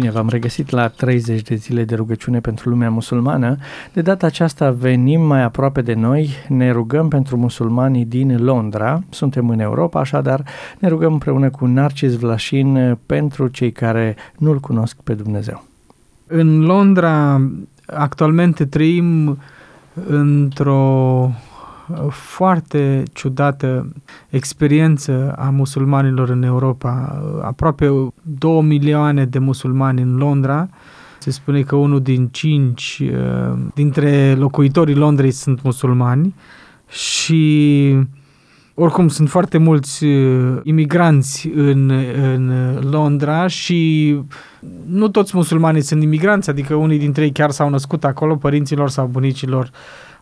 Bine, v-am regăsit la 30 de zile de rugăciune pentru lumea musulmană. De data aceasta venim mai aproape de noi, ne rugăm pentru musulmanii din Londra. Suntem în Europa, așadar ne rugăm împreună cu Narcis Vlașin pentru cei care nu-L cunosc pe Dumnezeu. În Londra actualmente trăim într-o foarte ciudată experiență a musulmanilor în Europa. Aproape 2 milioane de musulmani în Londra. Se spune că unul din cinci uh, dintre locuitorii Londrei sunt musulmani și oricum sunt foarte mulți uh, imigranți în, în Londra și nu toți musulmanii sunt imigranți, adică unii dintre ei chiar s-au născut acolo, părinților sau bunicilor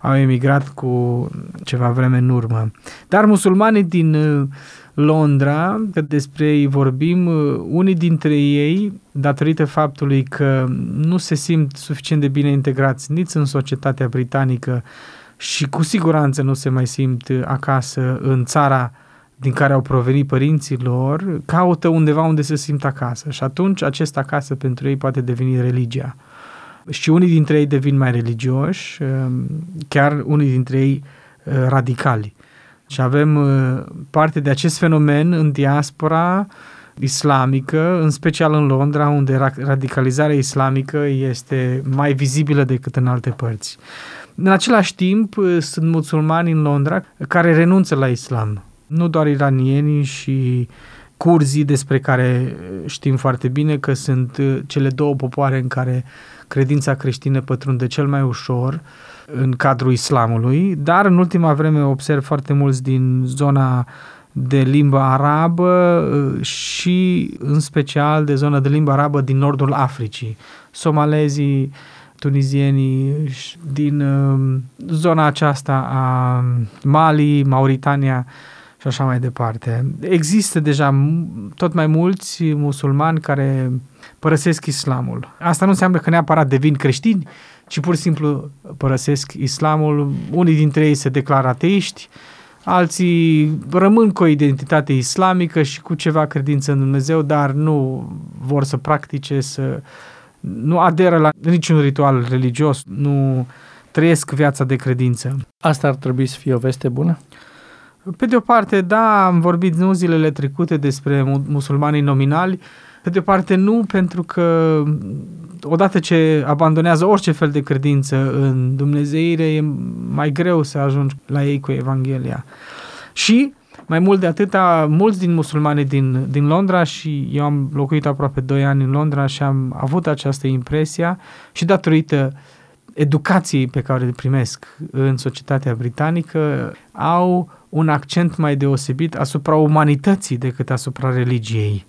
au emigrat cu ceva vreme în urmă. Dar musulmanii din uh, Londra, că despre ei vorbim, uh, unii dintre ei, datorită faptului că nu se simt suficient de bine integrați nici în societatea britanică și cu siguranță nu se mai simt acasă în țara din care au provenit părinții lor, caută undeva unde se simt acasă și atunci acest acasă pentru ei poate deveni religia și unii dintre ei devin mai religioși, um, chiar unii dintre ei uh, radicali. Și avem uh, parte de acest fenomen în diaspora islamică, în special în Londra, unde radicalizarea islamică este mai vizibilă decât în alte părți. În același timp, uh, sunt musulmani în Londra care renunță la islam. Nu doar iranienii și curzii despre care știm foarte bine că sunt cele două popoare în care credința creștină pătrunde cel mai ușor în cadrul islamului, dar în ultima vreme observ foarte mulți din zona de limba arabă uh, și în special de zona de limba arabă din nordul Africii, somalezii, tunizienii din uh, zona aceasta a Mali, Mauritania, și așa mai departe. Există deja tot mai mulți musulmani care părăsesc islamul. Asta nu înseamnă că neapărat devin creștini, ci pur și simplu părăsesc islamul. Unii dintre ei se declară ateiști, alții rămân cu o identitate islamică și cu ceva credință în Dumnezeu, dar nu vor să practice, să nu aderă la niciun ritual religios, nu trăiesc viața de credință. Asta ar trebui să fie o veste bună? Pe de o parte, da, am vorbit nu zilele trecute despre musulmanii nominali, pe de o parte nu, pentru că odată ce abandonează orice fel de credință în Dumnezeire, e mai greu să ajungi la ei cu Evanghelia. Și, mai mult de atâta, mulți din musulmani din, din Londra și eu am locuit aproape 2 ani în Londra și am avut această impresia și datorită educației pe care le primesc în societatea britanică, au un accent mai deosebit asupra umanității decât asupra religiei.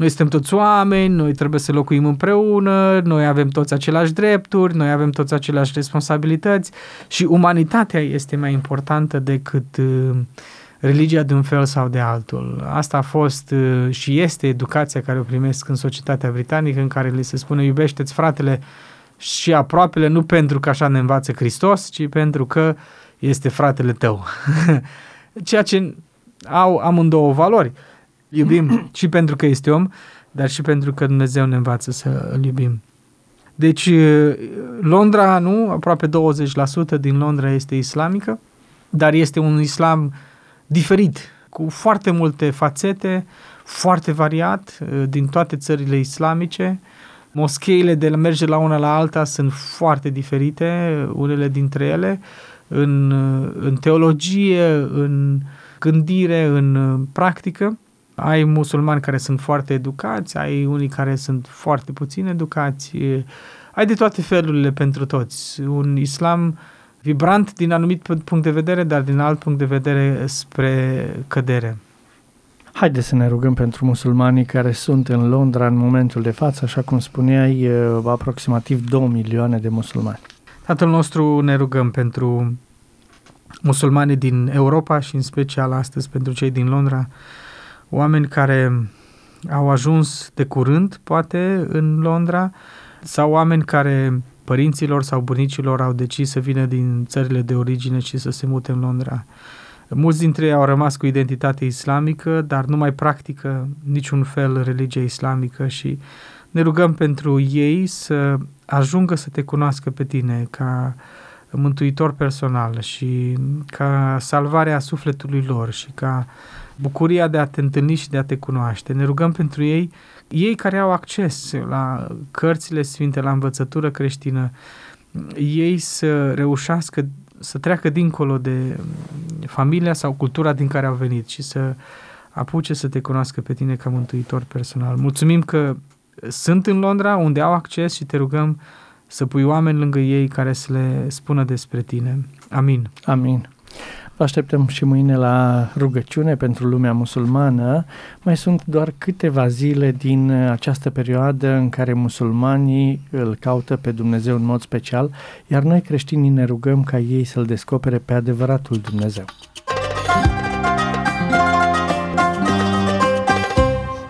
Noi suntem toți oameni, noi trebuie să locuim împreună, noi avem toți aceleași drepturi, noi avem toți aceleași responsabilități și umanitatea este mai importantă decât uh, religia de un fel sau de altul. Asta a fost uh, și este educația care o primesc în societatea britanică, în care li se spune iubește-ți fratele și aproapele nu pentru că așa ne învață Hristos, ci pentru că este fratele tău. ceea ce au amândouă valori. Iubim și pentru că este om, dar și pentru că Dumnezeu ne învață să îl iubim. Deci Londra, nu, aproape 20% din Londra este islamică, dar este un islam diferit, cu foarte multe fațete, foarte variat din toate țările islamice. Moscheile de la merge la una la alta sunt foarte diferite, unele dintre ele în, în teologie, în gândire, în practică. Ai musulmani care sunt foarte educați, ai unii care sunt foarte puțin educați, ai de toate felurile pentru toți. Un islam vibrant din anumit punct de vedere, dar din alt punct de vedere spre cădere. Haideți să ne rugăm pentru musulmanii care sunt în Londra în momentul de față, așa cum spuneai, aproximativ 2 milioane de musulmani. Tatăl nostru ne rugăm pentru musulmanii din Europa și în special astăzi pentru cei din Londra, oameni care au ajuns de curând, poate, în Londra, sau oameni care părinților sau bunicilor au decis să vină din țările de origine și să se mute în Londra. Mulți dintre ei au rămas cu identitate islamică, dar nu mai practică niciun fel religia islamică și ne rugăm pentru ei să ajungă să te cunoască pe tine ca mântuitor personal și ca salvarea sufletului lor și ca bucuria de a te întâlni și de a te cunoaște. Ne rugăm pentru ei, ei care au acces la cărțile sfinte, la învățătură creștină, ei să reușească să treacă dincolo de familia sau cultura din care au venit și să apuce să te cunoască pe tine ca mântuitor personal. Mulțumim că sunt în Londra, unde au acces și te rugăm să pui oameni lângă ei care să le spună despre tine. Amin. Amin. Vă așteptăm și mâine la rugăciune pentru lumea musulmană. Mai sunt doar câteva zile din această perioadă în care musulmanii îl caută pe Dumnezeu în mod special, iar noi creștinii ne rugăm ca ei să-L descopere pe adevăratul Dumnezeu.